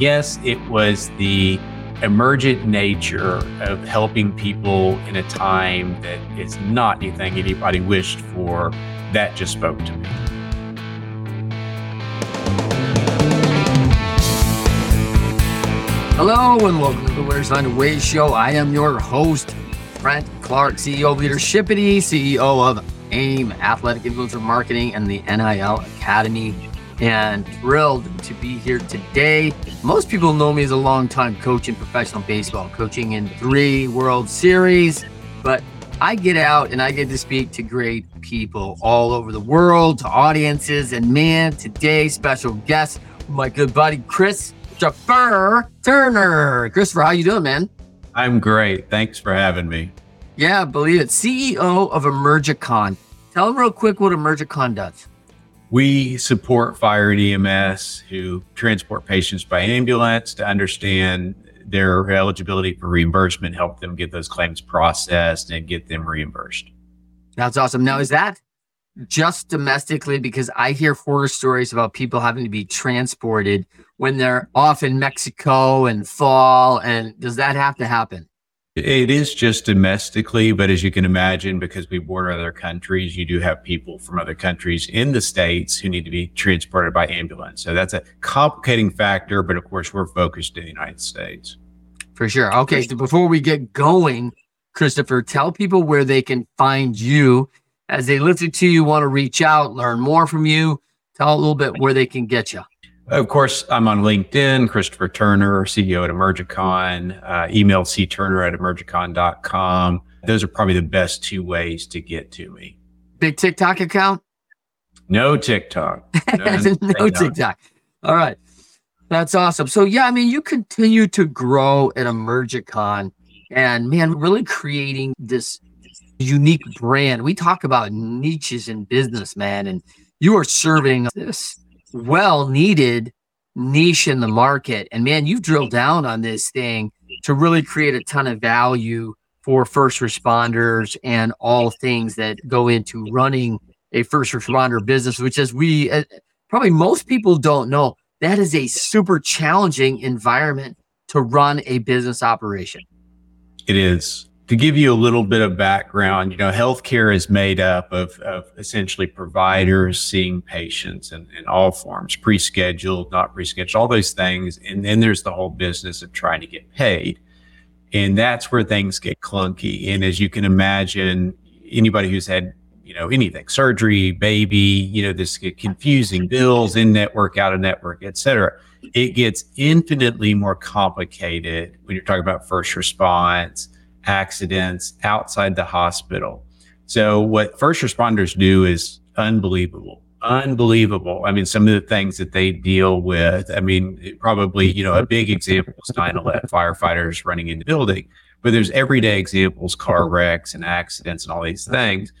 guess it was the emergent nature of helping people in a time that is not anything anybody wished for. That just spoke to me. Hello and welcome to the Winners Find a Way show. I am your host, Trent Clark, CEO of Leadershipity, CEO of AIM, Athletic Influencer Marketing, and the NIL Academy. And thrilled to be here today. Most people know me as a long-time coach in professional baseball, coaching in three World Series. But I get out and I get to speak to great people all over the world, to audiences. And man, today, special guest, my good buddy Chris Christopher Turner. Christopher, how you doing, man? I'm great. Thanks for having me. Yeah, believe it. CEO of Emergicon. Tell them real quick what Emergicon does. We support fire and EMS who transport patients by ambulance to understand their eligibility for reimbursement, help them get those claims processed and get them reimbursed. That's awesome. Now, is that just domestically? Because I hear horror stories about people having to be transported when they're off in Mexico and fall. And does that have to happen? It is just domestically, but as you can imagine, because we border other countries, you do have people from other countries in the States who need to be transported by ambulance. So that's a complicating factor, but of course, we're focused in the United States. For sure. Okay. So before we get going, Christopher, tell people where they can find you as they listen to you, want to reach out, learn more from you. Tell a little bit where they can get you. Of course, I'm on LinkedIn, Christopher Turner, CEO at Emergicon, uh, email cturner at emergicon.com. Those are probably the best two ways to get to me. Big TikTok account? No TikTok. No, no TikTok. All right. That's awesome. So, yeah, I mean, you continue to grow at Emergicon and, man, really creating this unique brand. We talk about niches in business, man, and you are serving this well needed niche in the market. And man, you've drilled down on this thing to really create a ton of value for first responders and all things that go into running a first responder business, which as we uh, probably most people don't know, that is a super challenging environment to run a business operation. It is to give you a little bit of background, you know, healthcare is made up of, of essentially providers seeing patients in, in all forms, pre-scheduled, not pre-scheduled, all those things. And then there's the whole business of trying to get paid. And that's where things get clunky. And as you can imagine, anybody who's had, you know, anything, surgery, baby, you know, this confusing bills in network, out of network, et cetera. It gets infinitely more complicated when you're talking about first response accidents outside the hospital. So what first responders do is unbelievable. Unbelievable. I mean, some of the things that they deal with. I mean, probably, you know, a big example is 9 11 firefighters running into building, but there's everyday examples, car wrecks and accidents and all these things.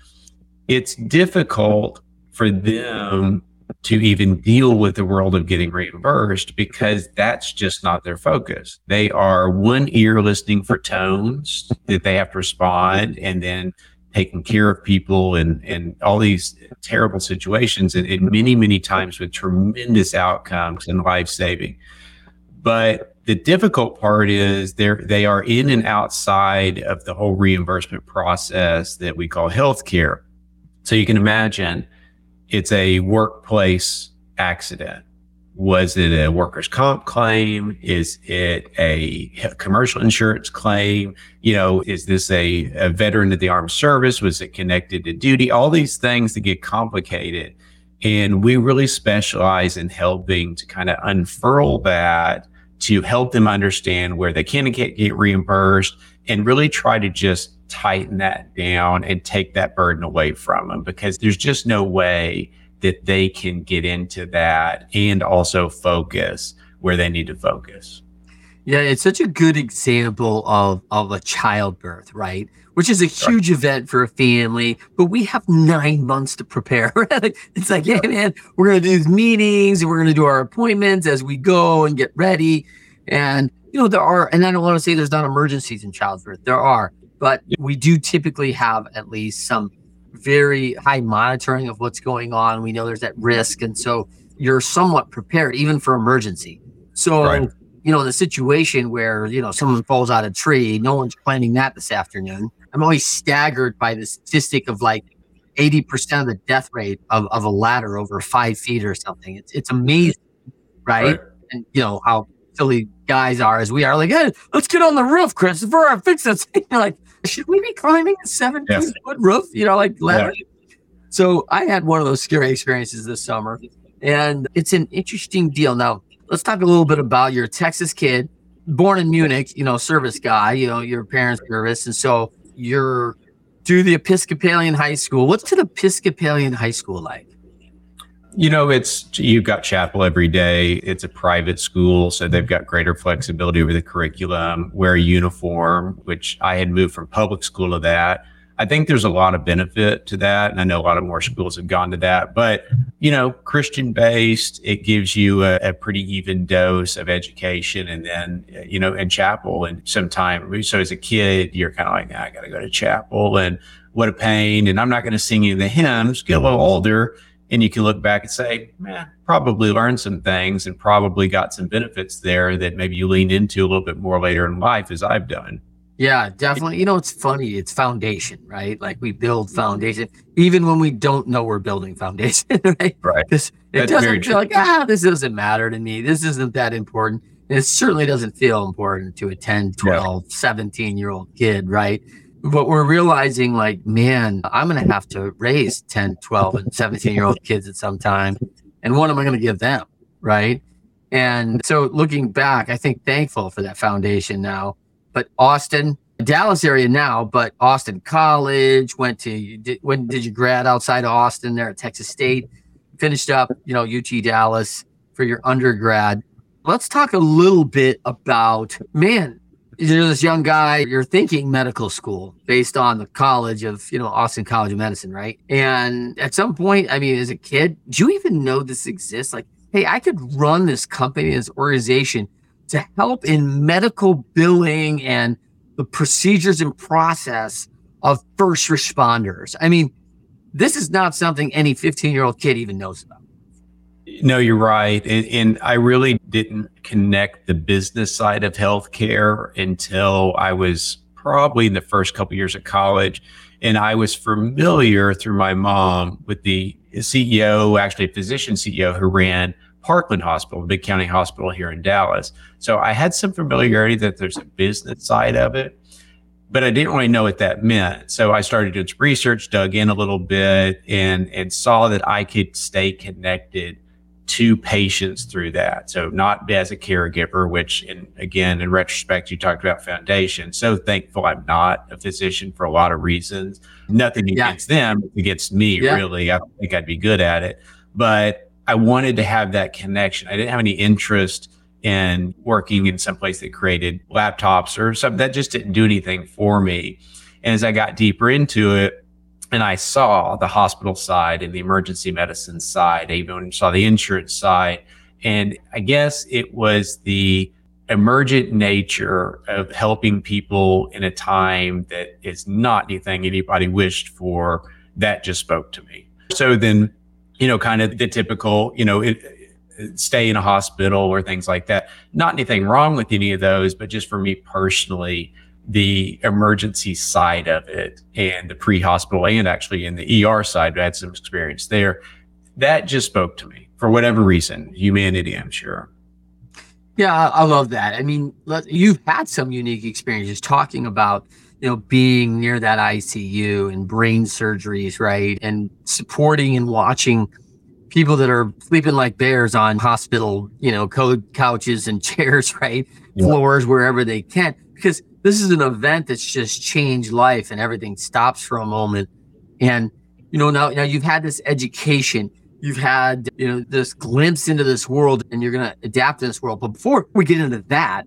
It's difficult for them to even deal with the world of getting reimbursed because that's just not their focus. They are one ear listening for tones that they have to respond and then taking care of people and, and all these terrible situations and, and many, many times with tremendous outcomes and life saving. But the difficult part is they're, they are in and outside of the whole reimbursement process that we call healthcare. So you can imagine it's a workplace accident. Was it a workers' comp claim? Is it a commercial insurance claim? You know, is this a, a veteran of the armed service? Was it connected to duty? All these things that get complicated. And we really specialize in helping to kind of unfurl that to help them understand where they can get, get reimbursed and really try to just tighten that down and take that burden away from them because there's just no way that they can get into that and also focus where they need to focus. Yeah, it's such a good example of of a childbirth, right? Which is a huge right. event for a family, but we have nine months to prepare. it's like, yeah, man, we're gonna do these meetings and we're gonna do our appointments as we go and get ready. And you know, there are, and I don't want to say there's not emergencies in childbirth. There are, but we do typically have at least some very high monitoring of what's going on. We know there's that risk. And so you're somewhat prepared even for emergency. So right. You know, the situation where, you know, someone falls out of a tree, no one's planning that this afternoon. I'm always staggered by the statistic of like 80% of the death rate of, of a ladder over five feet or something. It's, it's amazing, right? right. And, you know, how silly guys are as we are like, hey, let's get on the roof, Christopher, and fix this. You're like, should we be climbing a 17 yes. foot roof? You know, like ladder. Yeah. So I had one of those scary experiences this summer, and it's an interesting deal. Now, let's talk a little bit about your Texas kid, born in Munich, you know, service guy, you know, your parents' service. And so you're to the Episcopalian high school. What's an Episcopalian high school like? You know, it's you've got chapel every day. It's a private school, so they've got greater flexibility over the curriculum. Wear a uniform, which I had moved from public school to that. I think there's a lot of benefit to that. And I know a lot of more schools have gone to that. But, you know, Christian based, it gives you a, a, pretty even dose of education. And then, you know, in chapel and sometime. So as a kid, you're kind of like, I got to go to chapel and what a pain. And I'm not going to sing any of the hymns, get a little older. And you can look back and say, man, probably learned some things and probably got some benefits there that maybe you leaned into a little bit more later in life, as I've done. Yeah, definitely. You know, it's funny. It's foundation, right? Like we build foundation, even when we don't know we're building foundation, right? Right. Because it That's doesn't feel like, ah, this doesn't matter to me. This isn't that important. And it certainly doesn't feel important to a 10, 12, yeah. 17 year old kid, right? But we're realizing, like, man, I'm going to have to raise 10, 12, and 17 year old kids at some time. And what am I going to give them, right? And so looking back, I think thankful for that foundation now but Austin, Dallas area now, but Austin College went to did, when did you grad outside of Austin there at Texas State? Finished up, you know, UT Dallas for your undergrad. Let's talk a little bit about man. You're this young guy. You're thinking medical school based on the college of you know Austin College of Medicine, right? And at some point, I mean, as a kid, do you even know this exists? Like, hey, I could run this company, this organization to help in medical billing and the procedures and process of first responders. I mean, this is not something any 15 year old kid even knows about. No, you're right. And, and, I really didn't connect the business side of healthcare until I was probably in the first couple of years of college. And I was familiar through my mom with the CEO, actually a physician CEO who ran Parkland Hospital, big county hospital here in Dallas. So I had some familiarity that there's a business side of it, but I didn't really know what that meant. So I started doing some research, dug in a little bit, and and saw that I could stay connected to patients through that. So not as a caregiver, which in, again, in retrospect, you talked about foundation. So thankful I'm not a physician for a lot of reasons. Nothing against yeah. them, against me, yeah. really. I don't think I'd be good at it. But I wanted to have that connection. I didn't have any interest in working in some place that created laptops or something that just didn't do anything for me. And as I got deeper into it, and I saw the hospital side and the emergency medicine side, I even saw the insurance side. And I guess it was the emergent nature of helping people in a time that is not anything anybody wished for that just spoke to me. So then you know, kind of the typical, you know, it, stay in a hospital or things like that. Not anything wrong with any of those, but just for me personally, the emergency side of it and the pre-hospital and actually in the ER side, I had some experience there. That just spoke to me for whatever reason, humanity, I'm sure. Yeah, I love that. I mean, you've had some unique experiences talking about you know, being near that ICU and brain surgeries, right? And supporting and watching people that are sleeping like bears on hospital, you know, code couches and chairs, right? Yeah. Floors, wherever they can. Because this is an event that's just changed life and everything stops for a moment. And, you know, now, now you've had this education, you've had, you know, this glimpse into this world and you're going to adapt to this world. But before we get into that,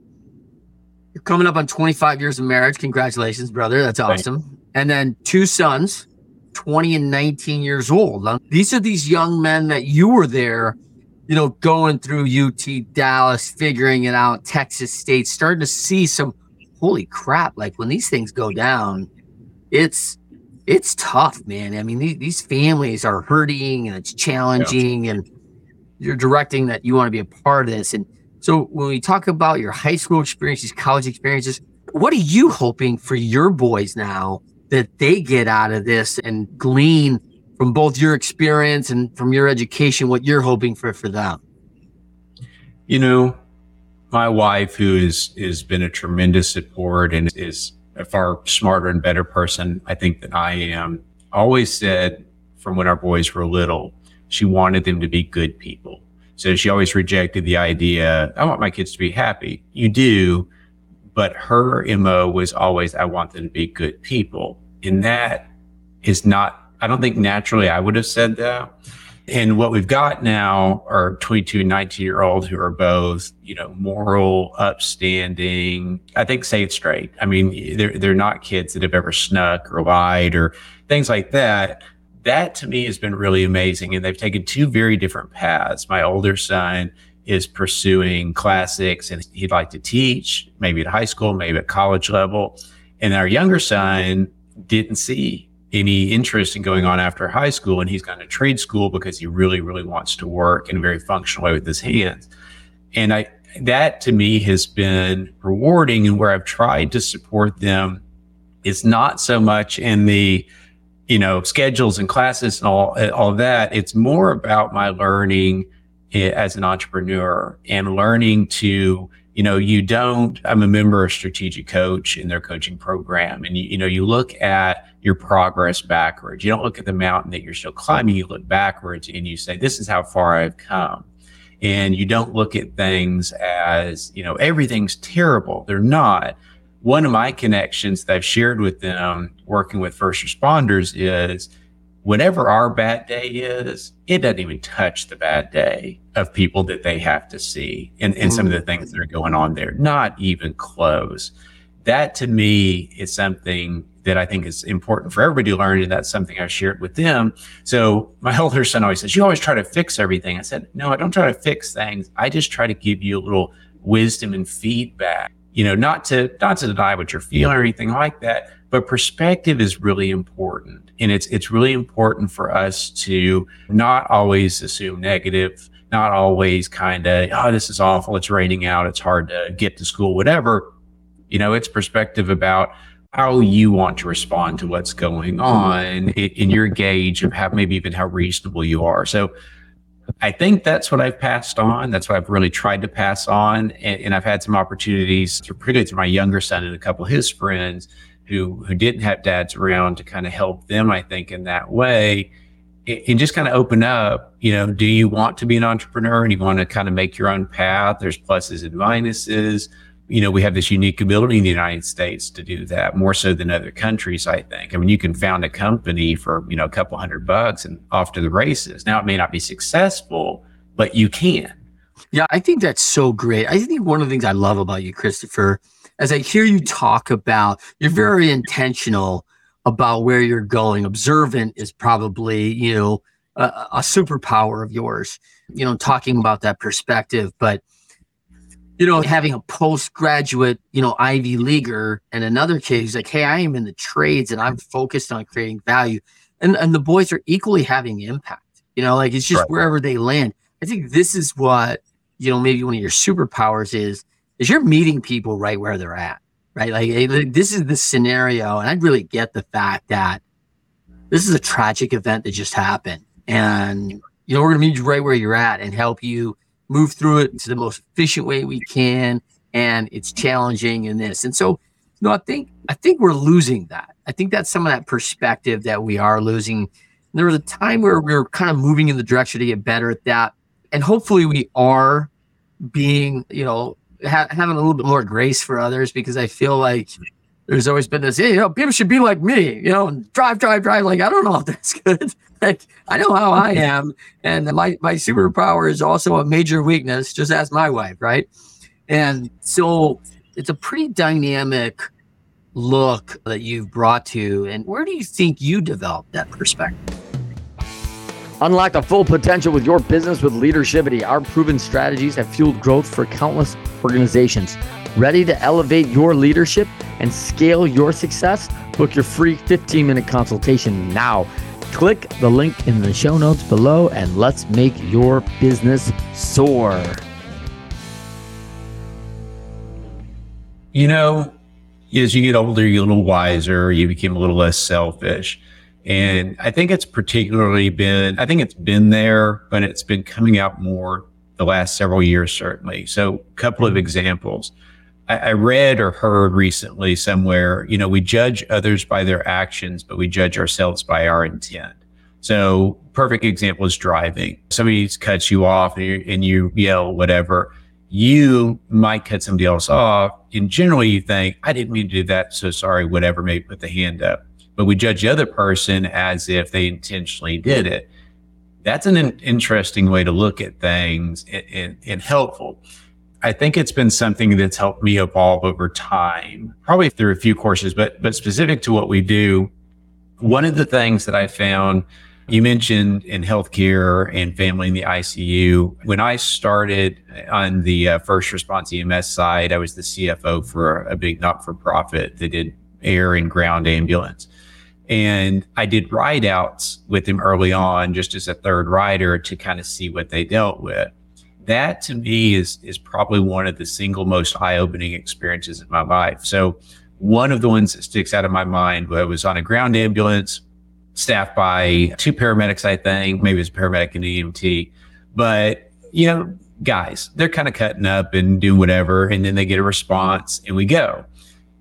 you're coming up on 25 years of marriage. Congratulations, brother. That's awesome. And then two sons, 20 and 19 years old. Now, these are these young men that you were there, you know, going through UT Dallas, figuring it out, Texas State, starting to see some holy crap. Like when these things go down, it's it's tough, man. I mean, these, these families are hurting and it's challenging, yeah. and you're directing that you want to be a part of this. And So when we talk about your high school experiences, college experiences, what are you hoping for your boys now that they get out of this and glean from both your experience and from your education what you're hoping for for them? You know, my wife, who is has been a tremendous support and is a far smarter and better person, I think, than I am, always said from when our boys were little, she wanted them to be good people. So she always rejected the idea, I want my kids to be happy. You do, but her MO was always, I want them to be good people. And that is not, I don't think naturally I would have said that. And what we've got now are 22 and 19 year olds who are both, you know, moral, upstanding, I think safe straight. I mean, they're, they're not kids that have ever snuck or lied or things like that. That to me has been really amazing. And they've taken two very different paths. My older son is pursuing classics and he'd like to teach, maybe at high school, maybe at college level. And our younger son didn't see any interest in going on after high school. And he's gone to trade school because he really, really wants to work in a very functional way with his hands. And I, that to me has been rewarding and where I've tried to support them is not so much in the, you know, schedules and classes and all, all that. It's more about my learning eh, as an entrepreneur and learning to, you know, you don't, I'm a member of Strategic Coach in their coaching program. And, you, you know, you look at your progress backwards. You don't look at the mountain that you're still climbing. You look backwards and you say, this is how far I've come. And you don't look at things as, you know, everything's terrible. They're not. One of my connections that I've shared with them working with first responders is, whatever our bad day is, it doesn't even touch the bad day of people that they have to see and, and some of the mm. things that are going on there. Not even close. That to me is something that I think is important for everybody to learn. And that's something I shared with them. So my older son always says, You always try to fix everything. I said, No, I don't try to fix things. I just try to give you a little wisdom and feedback. You know, not to not to deny what you're feeling or anything like that, but perspective is really important. And it's it's really important for us to not always assume negative, not always kind of, oh, this is awful, it's raining out, it's hard to get to school, whatever. You know, it's perspective about how you want to respond to what's going mm-hmm. on in your gauge of how maybe even how reasonable you are. So I think that's what I've passed on. That's what I've really tried to pass on. And, and I've had some opportunities, to, particularly to my younger son and a couple of his friends, who who didn't have dads around to kind of help them i think in that way and just kind of open up you know do you want to be an entrepreneur and you want to kind of make your own path there's pluses and minuses you know we have this unique ability in the united states to do that more so than other countries i think i mean you can found a company for you know a couple hundred bucks and off to the races now it may not be successful but you can yeah i think that's so great i think one of the things i love about you christopher as I hear you talk about, you're very intentional about where you're going. Observant is probably, you know, a, a superpower of yours, you know, talking about that perspective. But, you know, having a postgraduate, you know, Ivy leaguer and another kid who's like, hey, I am in the trades and I'm focused on creating value. And, and the boys are equally having impact. You know, like it's just right. wherever they land. I think this is what, you know, maybe one of your superpowers is is you're meeting people right where they're at, right? Like this is the scenario, and I really get the fact that this is a tragic event that just happened, and you know we're gonna meet you right where you're at and help you move through it to the most efficient way we can. And it's challenging in this, and so you know I think I think we're losing that. I think that's some of that perspective that we are losing. There was a time where we were kind of moving in the direction to get better at that, and hopefully we are being you know ha- having a little bit more grace for others because I feel like there's always been this, hey, you know, people should be like me, you know, and drive, drive, drive. Like, I don't know if that's good. like, I know how I am. And my, my superpower is also a major weakness. Just ask my wife, right? And so it's a pretty dynamic look that you've brought to. And where do you think you developed that perspective? Unlock the full potential with your business with Leadershipity. Our proven strategies have fueled growth for countless organizations. Ready to elevate your leadership and scale your success? Book your free 15 minute consultation now. Click the link in the show notes below and let's make your business soar. You know, as you get older, you're a little wiser, you become a little less selfish. And I think it's particularly been, I think it's been there, but it's been coming out more the last several years, certainly. So, a couple of examples. I, I read or heard recently somewhere, you know, we judge others by their actions, but we judge ourselves by our intent. So, perfect example is driving. Somebody cuts you off and you, and you yell, whatever. You might cut somebody else off. And generally, you think, I didn't mean to do that. So sorry, whatever, maybe put the hand up but we judge the other person as if they intentionally did it. That's an interesting way to look at things and, and, and helpful. I think it's been something that's helped me evolve over time, probably through a few courses, but but specific to what we do. One of the things that I found you mentioned in healthcare and family in the ICU. When I started on the uh, first response EMS side, I was the CFO for a big not for profit that did air and ground ambulance. And I did ride outs with them early on, just as a third rider to kind of see what they dealt with. That to me is, is probably one of the single most eye opening experiences in my life. So, one of the ones that sticks out of my mind I was on a ground ambulance staffed by two paramedics, I think, maybe it's a paramedic and EMT. But, you know, guys, they're kind of cutting up and doing whatever. And then they get a response and we go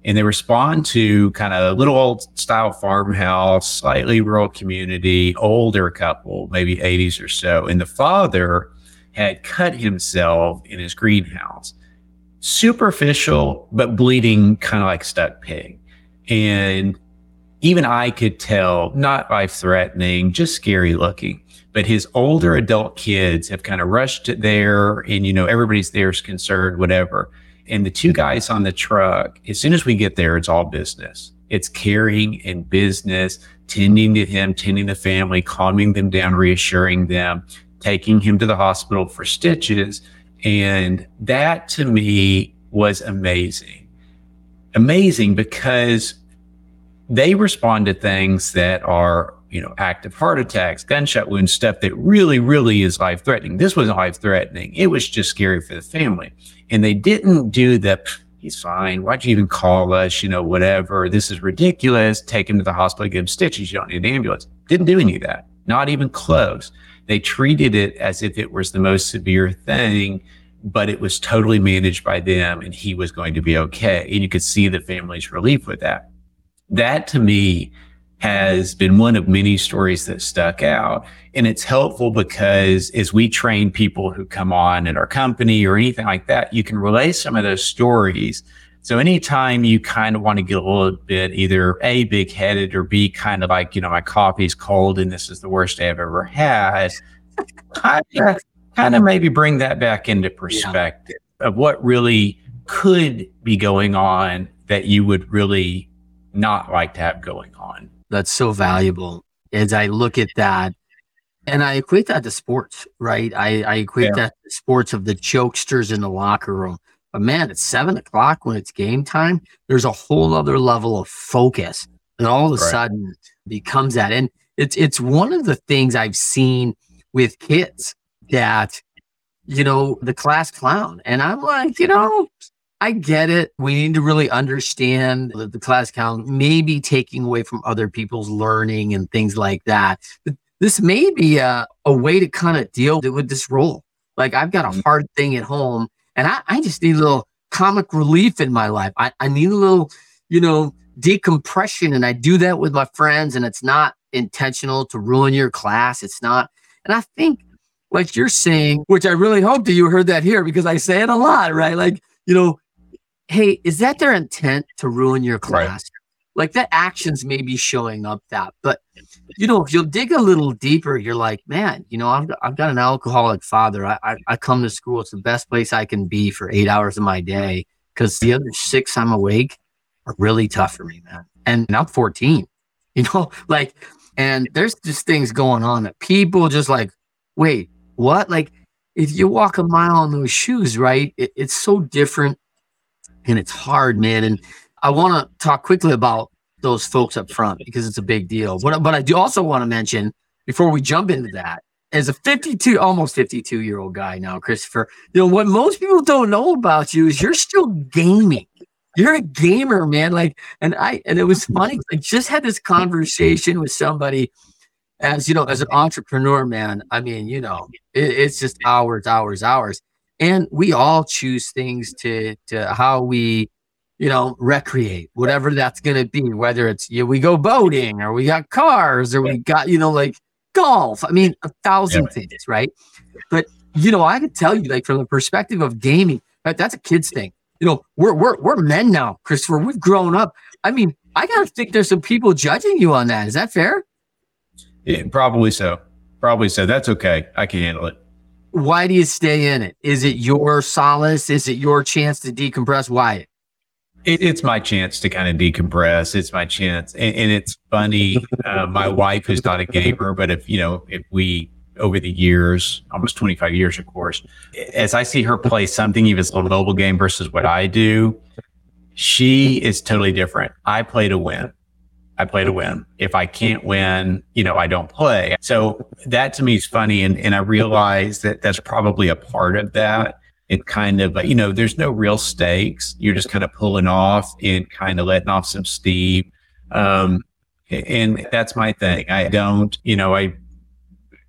and they respond to kind of a little old style farmhouse, slightly rural community, older couple, maybe 80s or so. And the father had cut himself in his greenhouse. Superficial, but bleeding kind of like stuck pig. And even I could tell, not life threatening, just scary looking. But his older adult kids have kind of rushed it there and, you know, everybody's there is concerned, whatever. And the two guys on the truck, as soon as we get there, it's all business. It's caring and business, tending to him, tending the family, calming them down, reassuring them, taking him to the hospital for stitches. And that to me was amazing. Amazing because they respond to things that are, you know, active heart attacks, gunshot wounds, stuff that really, really is life threatening. This wasn't life threatening. It was just scary for the family. And they didn't do the, he's fine. Why'd you even call us? You know, whatever. This is ridiculous. Take him to the hospital, give him stitches. You don't need an ambulance. Didn't do any of that. Not even close. They treated it as if it was the most severe thing, but it was totally managed by them and he was going to be okay. And you could see the family's relief with that. That to me has been one of many stories that stuck out. And it's helpful because as we train people who come on in our company or anything like that, you can relay some of those stories. So anytime you kind of want to get a little bit either A, big headed or B, kind of like, you know, my coffee's cold and this is the worst day I've ever had, kind of, kind of maybe bring that back into perspective yeah. of what really could be going on that you would really not like to have going on that's so valuable as I look at that. And I equate that to sports, right? I, I equate yeah. that to sports of the jokesters in the locker room. But man, it's seven o'clock when it's game time. There's a whole other level of focus. And all of a right. sudden becomes that. And it's it's one of the things I've seen with kids that, you know, the class clown. And I'm like, you know, I get it. We need to really understand that the class clown may be taking away from other people's learning and things like that. But this may be a, a way to kind of deal with this role. Like I've got a mm-hmm. hard thing at home and I, I just need a little comic relief in my life. I, I need a little, you know, decompression. And I do that with my friends and it's not intentional to ruin your class. It's not. And I think like you're saying, which I really hope that you heard that here because I say it a lot, right? Like, you know, hey, is that their intent to ruin your class? Right. Like that actions may be showing up that, but you know, if you'll dig a little deeper, you're like, man, you know, I've got, I've got an alcoholic father. I, I, I come to school. It's the best place I can be for eight hours of my day because the other six I'm awake are really tough for me, man. And, and I'm 14, you know, like, and there's just things going on that people just like, wait, what? Like, if you walk a mile in those shoes, right? It, it's so different and it's hard, man. And I want to talk quickly about those folks up front because it's a big deal. But, but I do also want to mention before we jump into that, as a 52, almost 52 year old guy now, Christopher, you know, what most people don't know about you is you're still gaming. you're a gamer, man. Like, and I, and it was funny. I just had this conversation with somebody as, you know, as an entrepreneur, man. I mean, you know, it, it's just hours, hours, hours. And we all choose things to, to how we, you know, recreate, whatever that's going to be, whether it's, you know, we go boating or we got cars or we got, you know, like golf. I mean, a thousand yeah. things, right? But, you know, I could tell you, like, from the perspective of gaming, right, that's a kid's thing you know, we're we're we're men now, Christopher. We've grown up. I mean, I gotta think there's some people judging you on that. Is that fair? Yeah, probably so. Probably so. That's okay. I can handle it. Why do you stay in it? Is it your solace? Is it your chance to decompress? Why? It, it's my chance to kind of decompress. It's my chance, and, and it's funny. Uh, my wife is not a gamer, but if you know, if we over the years, almost 25 years, of course, as I see her play something, even a mobile game versus what I do, she is totally different. I play to win. I play to win. If I can't win, you know, I don't play. So that to me is funny. And, and I realize that that's probably a part of that. It kind of, you know, there's no real stakes. You're just kind of pulling off and kind of letting off some steam. Um, and that's my thing. I don't, you know, I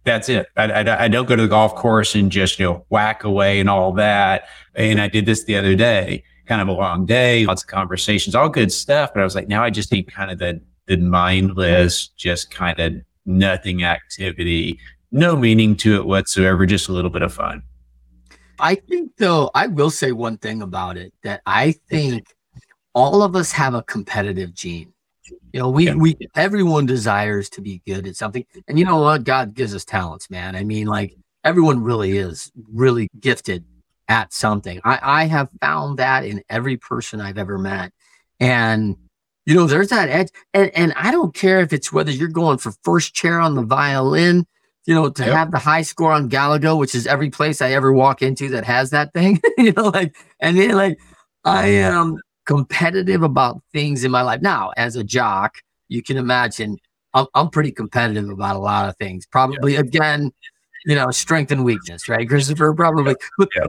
that's it. I, I, I, don't go to the golf course and just, you know, whack away and all that. And I did this the other day, kind of a long day, lots of conversations, all good stuff. But I was like, now I just need kind of the, the mindless, just kind of nothing activity, no meaning to it whatsoever, just a little bit of fun. I think, though, I will say one thing about it that I think all of us have a competitive gene. You know, we yeah. we everyone desires to be good at something. And you know what? God gives us talents, man. I mean, like everyone really is really gifted at something. I, I have found that in every person I've ever met. And you know, there's that edge. And and I don't care if it's whether you're going for first chair on the violin, you know, to yep. have the high score on Galaga, which is every place I ever walk into that has that thing. you know, like and then like I am competitive about things in my life. Now, as a jock, you can imagine I'm, I'm pretty competitive about a lot of things. Probably, yeah. again, you know, strength and weakness, right, Christopher? Probably. But, yeah.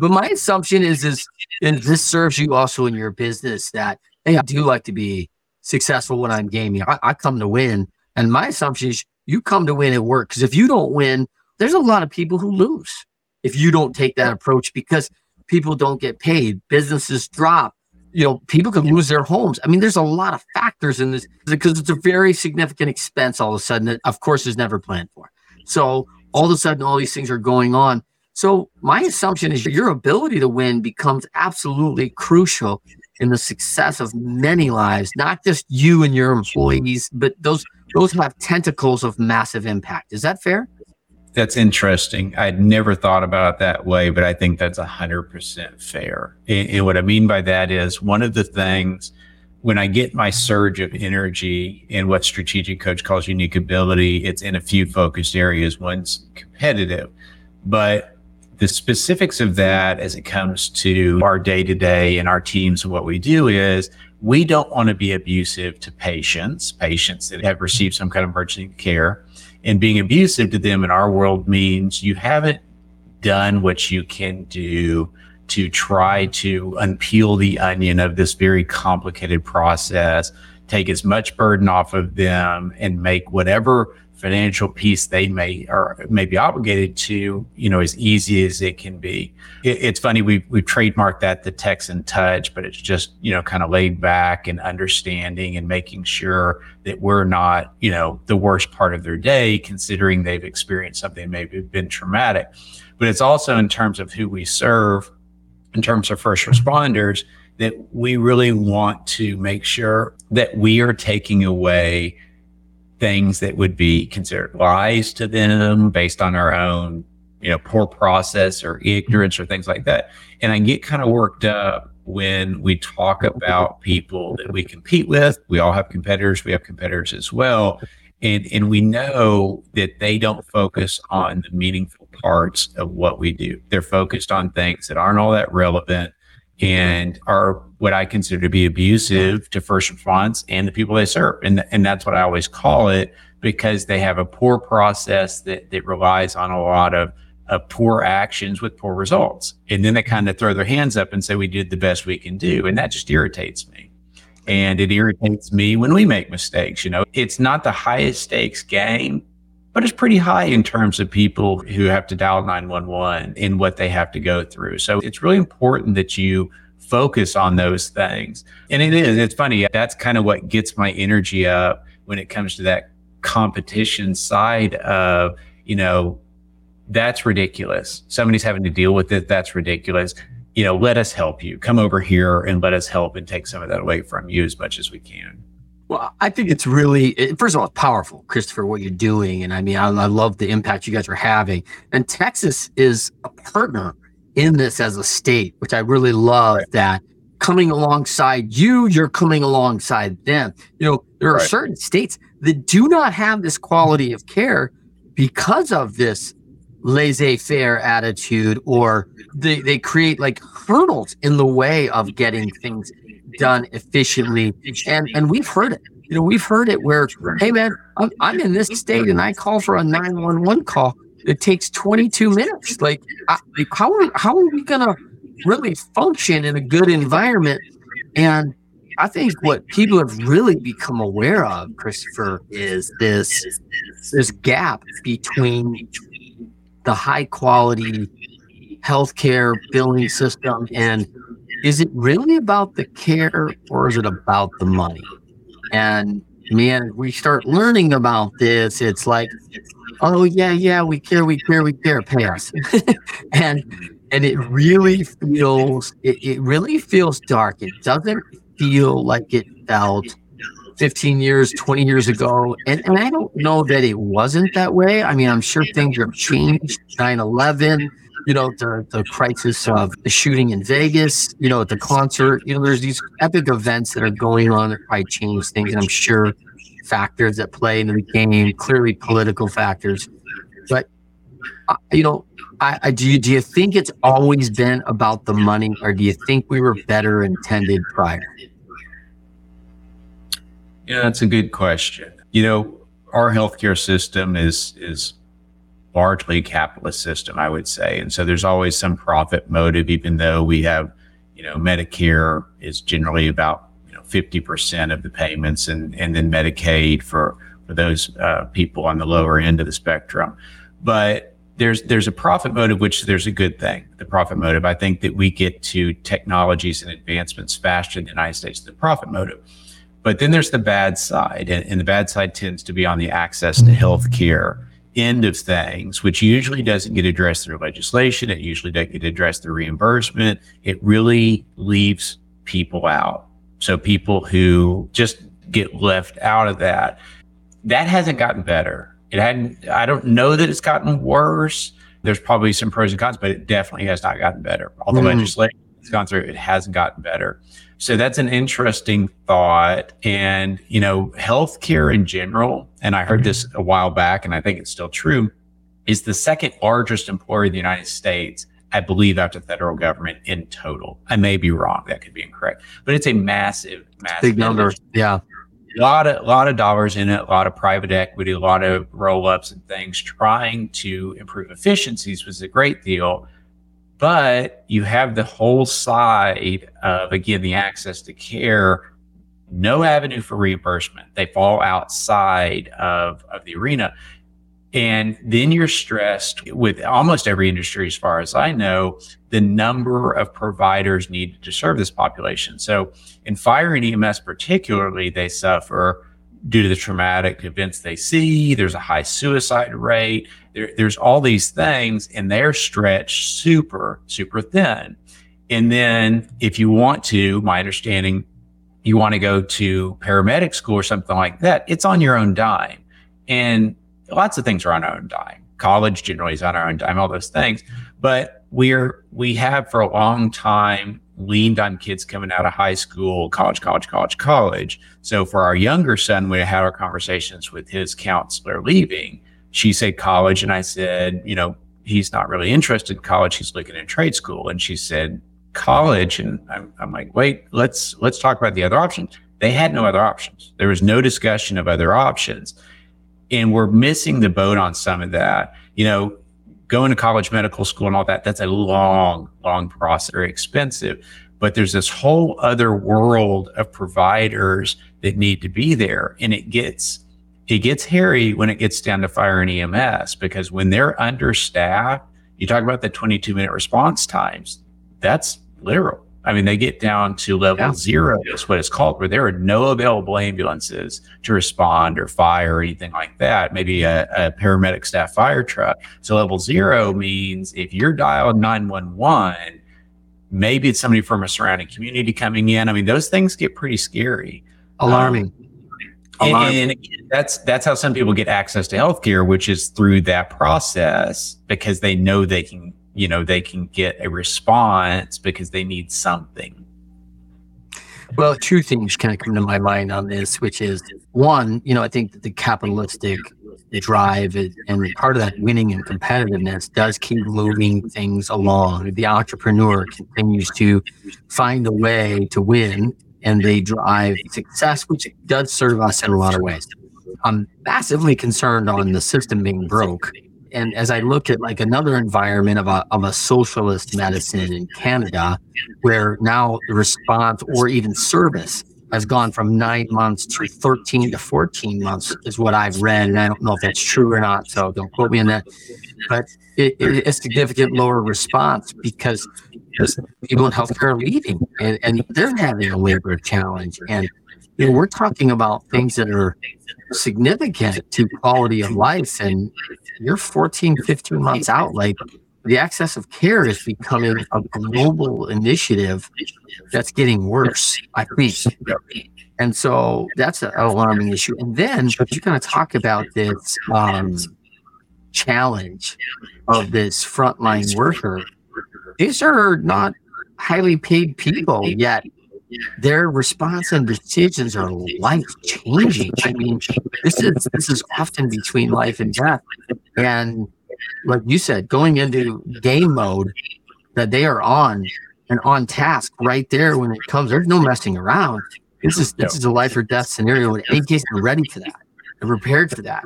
but my assumption is, is, and this serves you also in your business that, hey, I do like to be successful when I'm gaming. I, I come to win. And my assumption is you come to win at work. Because if you don't win, there's a lot of people who lose if you don't take that approach because people don't get paid, businesses drop, you know, people can lose their homes. I mean, there's a lot of factors in this because it's a very significant expense all of a sudden that, of course, is never planned for. So all of a sudden, all these things are going on. So my assumption is your ability to win becomes absolutely crucial in the success of many lives, not just you and your employees, but those those have tentacles of massive impact. Is that fair? That's interesting. I'd never thought about it that way, but I think that's 100% fair. And, and, what I mean by that is one of the things when I get my surge of energy and what strategic coach calls unique ability, it's in a few focused areas. One's competitive, but the specifics of that as it comes to our day to day and our teams what we do is we don't want to be abusive to patients, patients that have received some kind of emergency care. And being abusive to them in our world means you haven't done what you can do to try to unpeel the onion of this very complicated process, take as much burden off of them and make whatever financial piece they may or may be obligated to, you know, as easy as it can be. It, it's funny we we've trademarked that the Texan touch, but it's just you know kind of laid back and understanding and making sure that we're not you know the worst part of their day, considering they've experienced something maybe been traumatic. But it's also in terms of who we serve, in terms of first responders, that we really want to make sure that we are taking away things that would be considered lies to them based on our own, you know, poor process or ignorance or things like that. And I get kind of worked up when we talk about people that we compete with. We all have competitors. We have competitors as well. And, and we know that they don't focus on the meaningful parts of what we do. They're focused on things that aren't all that relevant Mm-hmm. and are what I consider to be abusive to first response and the people they serve. And, and that's what I always call it because they have a poor process that, that relies on a lot of of poor actions with poor results. And then they kind of throw their hands up and say, we did the best we can do. And that just irritates me. And it irritates me when we make mistakes. You know, it's not the highest stakes game, but it's pretty high in terms of people who have to dial 911 and what they have to go through. So it's really important that you focus on those things. And it is, it's funny. That's kind of what gets my energy up when it comes to that competition side of, you know, that's ridiculous. Somebody's having to deal with it. That's ridiculous. You know, let us help you. Come over here and let us help and take some of that away from you as much as we can. Well, I think it's really, first of all, it's powerful, Christopher, what you're doing. And I mean, I, I love the impact you guys are having. And Texas is a partner in this as a state, which I really love right. that coming alongside you, you're coming alongside them. You know, there are right. certain states that do not have this quality of care because of this laissez-faire attitude or they, they create like hurdles in the way of getting things done efficiently. And and we've heard it. You know, we've heard it where, hey man, I'm, I'm in this state and I call for a 911 call. It takes 22 minutes. Like, I, how are how are we gonna really function in a good environment? And I think what people have really become aware of, Christopher, is this this gap between the high quality healthcare billing system and is it really about the care or is it about the money? And man, we start learning about this. It's like, oh yeah, yeah, we care, we care, we care, pay us. and and it really feels it, it really feels dark. It doesn't feel like it felt 15 years, 20 years ago. And, and I don't know that it wasn't that way. I mean, I'm sure things have changed. 9 11, you know, the, the crisis of the shooting in Vegas, you know, at the concert, you know, there's these epic events that are going on that probably change things. And I'm sure factors that play into the game, clearly political factors. But, uh, you know, I, I, do you do you think it's always been about the money, or do you think we were better intended prior? Yeah, that's a good question. You know, our healthcare system is is largely capitalist system, I would say. And so there's always some profit motive, even though we have, you know, Medicare is generally about, you know, 50% of the payments and, and then Medicaid for, for those uh, people on the lower end of the spectrum. But there's, there's a profit motive, which there's a good thing. The profit motive. I think that we get to technologies and advancements faster in the United States, the profit motive. But then there's the bad side, and, and the bad side tends to be on the access to health care end of things, which usually doesn't get addressed through legislation. It usually doesn't get addressed through reimbursement. It really leaves people out. So people who just get left out of that, that hasn't gotten better. It hadn't, I don't know that it's gotten worse. There's probably some pros and cons, but it definitely has not gotten better. All the mm. legislation has gone through, it hasn't gotten better. So that's an interesting thought. And, you know, healthcare in general, and I heard this a while back, and I think it's still true, is the second largest employer in the United States, I believe, after federal government in total. I may be wrong. That could be incorrect, but it's a massive, massive big number. Yeah. A lot of, lot of dollars in it, a lot of private equity, a lot of roll ups and things trying to improve efficiencies was a great deal but you have the whole side of, again, the access to care, no avenue for reimbursement. They fall outside of, of the arena. And then you're stressed with almost every industry, as far as I know, the number of providers needed to serve this population. So in fire and EMS, particularly, they suffer due to the traumatic events they see. There's a high suicide rate. There, there's all these things, and they're stretched super, super thin. And then, if you want to, my understanding, you want to go to paramedic school or something like that, it's on your own dime. And lots of things are on our own dime. College generally is on our own dime, all those things. But we're, we have for a long time leaned on kids coming out of high school, college, college, college, college. So for our younger son, we had our conversations with his counselor leaving. She said college, and I said, you know, he's not really interested in college. He's looking at trade school. And she said, college. And I'm, I'm like, wait, let's let's talk about the other options. They had no other options. There was no discussion of other options. And we're missing the boat on some of that. You know, going to college medical school and all that, that's a long, long process, very expensive. But there's this whole other world of providers that need to be there. And it gets it gets hairy when it gets down to fire and EMS because when they're understaffed, you talk about the 22 minute response times. That's literal. I mean, they get down to level yeah. zero, is what it's called, where there are no available ambulances to respond or fire or anything like that. Maybe a, a paramedic staff fire truck. So level zero means if you're dialed 911, maybe it's somebody from a surrounding community coming in. I mean, those things get pretty scary. Alarming. Um, and, and that's that's how some people get access to healthcare, which is through that process because they know they can, you know, they can get a response because they need something. Well, two things kind of come to my mind on this, which is one, you know, I think the capitalistic drive and part of that winning and competitiveness does keep moving things along. The entrepreneur continues to find a way to win and they drive success, which does serve us in a lot of ways. I'm massively concerned on the system being broke. And as I look at like another environment of a, of a socialist medicine in Canada, where now the response or even service has gone from nine months to 13 to 14 months is what I've read. And I don't know if that's true or not. So don't quote me on that. But it, a significant lower response because people in healthcare are leaving and, and they're having a labor challenge. And you know, we're talking about things that are significant to quality of life. And you're 14, 15 months out. Like the access of care is becoming a global initiative that's getting worse, I think. And so that's an alarming issue. And then you kind of talk about this um, challenge of this frontline worker these are not highly paid people yet their response and decisions are life changing. I mean, this is this is often between life and death. And like you said, going into game mode that they are on and on task right there when it comes. There's no messing around. This is this is a life or death scenario, and AK's ready for that and prepared for that.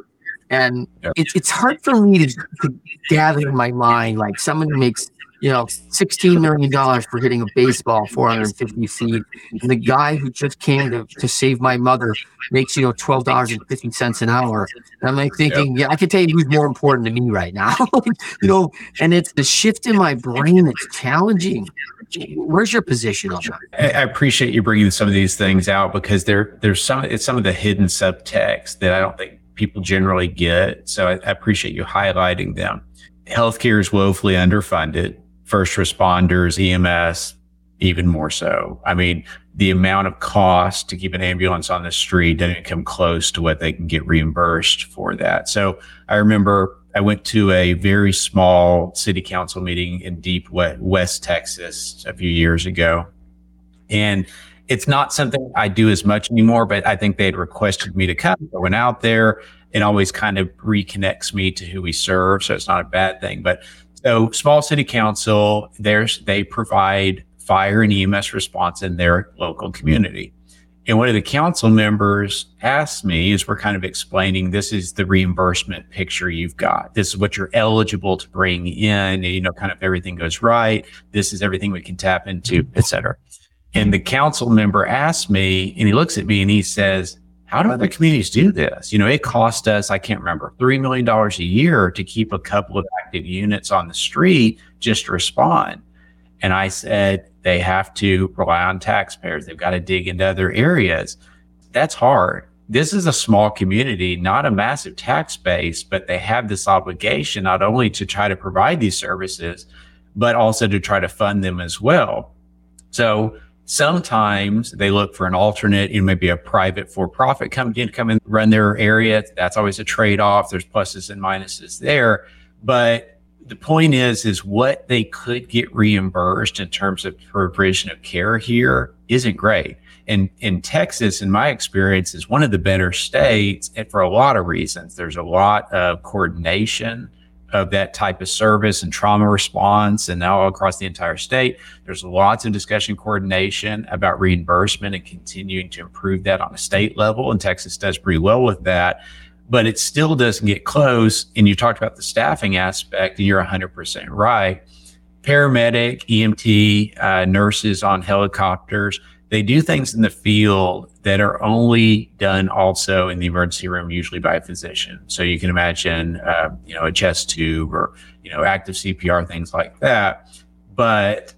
And it's it's hard for me to, to gather in my mind like someone who makes you know, $16 million for hitting a baseball 450 feet. And the guy who just came to, to save my mother makes, you know, $12.50 an hour. And I'm like thinking, yep. yeah, I can tell you who's more important to me right now. you know, and it's the shift in my brain that's challenging. Where's your position on that? I appreciate you bringing some of these things out because there, there's some, it's some of the hidden subtext that I don't think people generally get. So I, I appreciate you highlighting them. Healthcare is woefully underfunded first responders, EMS, even more so. I mean, the amount of cost to keep an ambulance on the street doesn't come close to what they can get reimbursed for that. So I remember I went to a very small city council meeting in deep West Texas a few years ago. And it's not something I do as much anymore, but I think they'd requested me to come. I went out there and always kind of reconnects me to who we serve. So it's not a bad thing. But so small city council, there's they provide fire and EMS response in their local community. And one of the council members asked me as we're kind of explaining, this is the reimbursement picture you've got. This is what you're eligible to bring in. You know, kind of everything goes right. This is everything we can tap into, et cetera. And the council member asked me, and he looks at me and he says, how do other communities do this? You know, it cost us, I can't remember, $3 million a year to keep a couple of active units on the street just to respond. And I said, they have to rely on taxpayers. They've got to dig into other areas. That's hard. This is a small community, not a massive tax base, but they have this obligation not only to try to provide these services, but also to try to fund them as well. So Sometimes they look for an alternate, you know, maybe a private for profit company to come and run their area. That's always a trade off. There's pluses and minuses there. But the point is, is what they could get reimbursed in terms of provision of care here isn't great. And in Texas, in my experience, is one of the better states and for a lot of reasons. There's a lot of coordination of that type of service and trauma response and now across the entire state. There's lots of discussion coordination about reimbursement and continuing to improve that on a state level. And Texas does pretty well with that. but it still doesn't get close. And you talked about the staffing aspect, and you're 100% right. Paramedic, EMT, uh, nurses on helicopters, they do things in the field that are only done also in the emergency room, usually by a physician. So you can imagine, uh, you know, a chest tube or, you know, active CPR, things like that. But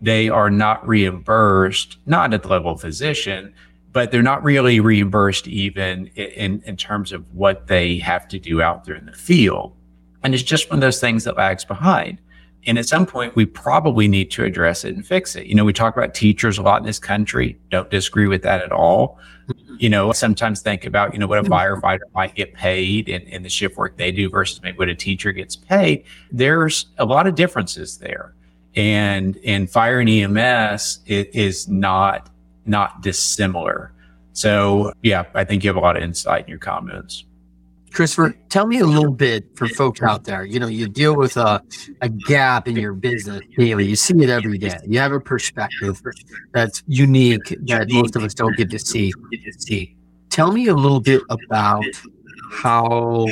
they are not reimbursed, not at the level of physician, but they're not really reimbursed even in, in terms of what they have to do out there in the field. And it's just one of those things that lags behind. And at some point, we probably need to address it and fix it. You know, we talk about teachers a lot in this country. Don't disagree with that at all. Mm-hmm. You know, sometimes think about, you know, what a mm-hmm. firefighter might get paid in, in the shift work they do versus maybe what a teacher gets paid. There's a lot of differences there. And in fire and EMS, it is not not dissimilar. So yeah, I think you have a lot of insight in your comments. Christopher, tell me a little bit for folks out there. You know, you deal with a, a gap in your business daily. You see it every day. You have a perspective that's unique that most of us don't get to see. Tell me a little bit about how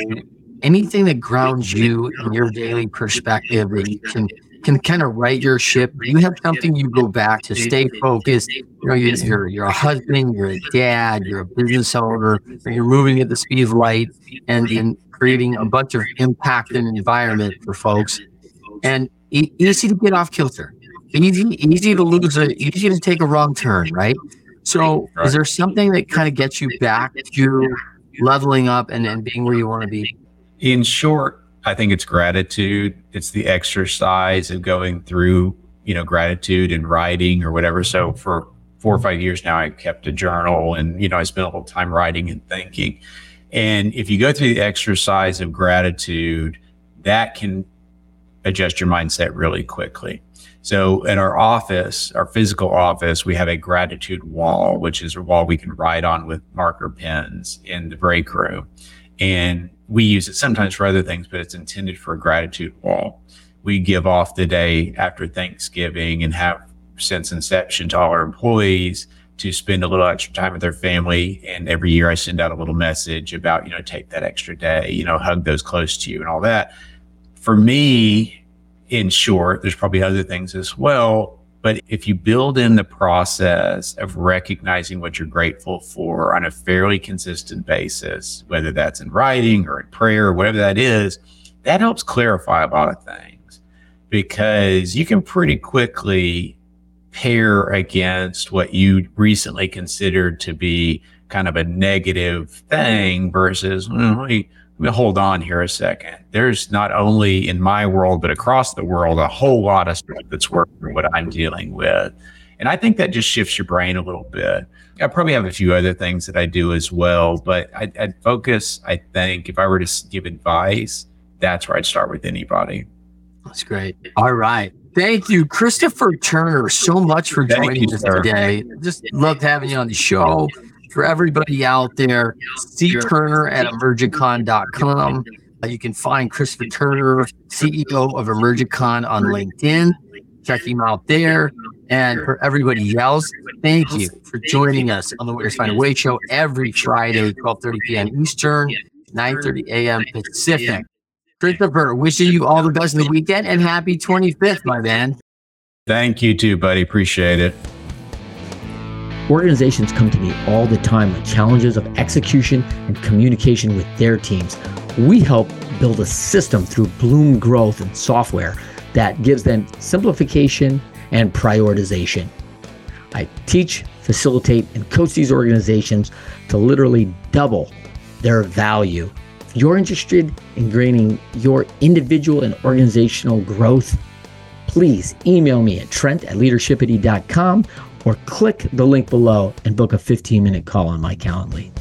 anything that grounds you in your daily perspective that you can can kind of right your ship. You have something you go back to stay focused. You know, you're, you're a husband, you're a dad, you're a business owner, you're moving at the speed of light and, and creating a bunch of impact and environment for folks. And e- easy to get off kilter, easy, easy to lose a, easy to take a wrong turn, right? So, is there something that kind of gets you back to leveling up and, and being where you want to be? In short, I think it's gratitude. It's the exercise of going through, you know, gratitude and writing or whatever. So for four or five years now, I kept a journal and, you know, I spent a little time writing and thinking. And if you go through the exercise of gratitude, that can adjust your mindset really quickly. So in our office, our physical office, we have a gratitude wall, which is a wall we can write on with marker pens in the break room. And we use it sometimes for other things, but it's intended for a gratitude wall. We give off the day after Thanksgiving and have since inception to all our employees to spend a little extra time with their family. And every year I send out a little message about, you know, take that extra day, you know, hug those close to you and all that. For me, in short, there's probably other things as well. But if you build in the process of recognizing what you're grateful for on a fairly consistent basis, whether that's in writing or in prayer or whatever that is, that helps clarify a lot of things. Because you can pretty quickly pair against what you recently considered to be kind of a negative thing versus, hold on here a second. There's not only in my world, but across the world, a whole lot of stuff that's working what I'm dealing with. And I think that just shifts your brain a little bit. I probably have a few other things that I do as well, but I, would focus, I think, if I were to give advice, that's where I'd start with anybody. That's great. All right. Thank you, Christopher Turner, so much for joining you, us sir. today. Just loved having you on the show for everybody out there, see Turner at emergicon.com. Uh, you can find Christopher Turner, CEO of Emergicon on LinkedIn. Check him out there. And for everybody else, thank you for joining us on the Winners Find a Way show every Friday, 12.30 p.m. Eastern, 9.30 a.m. Pacific. Christopher, Turner, wishing you all the best in the weekend and happy 25th, my man. Thank you too, buddy. Appreciate it. Organizations come to me all the time with challenges of execution and communication with their teams. We help build a system through Bloom Growth and software that gives them simplification and prioritization. I teach, facilitate, and coach these organizations to literally double their value. If you're interested in gaining your individual and organizational growth, please email me at trent at leadershipity.com or click the link below and book a 15 minute call on my Calendly.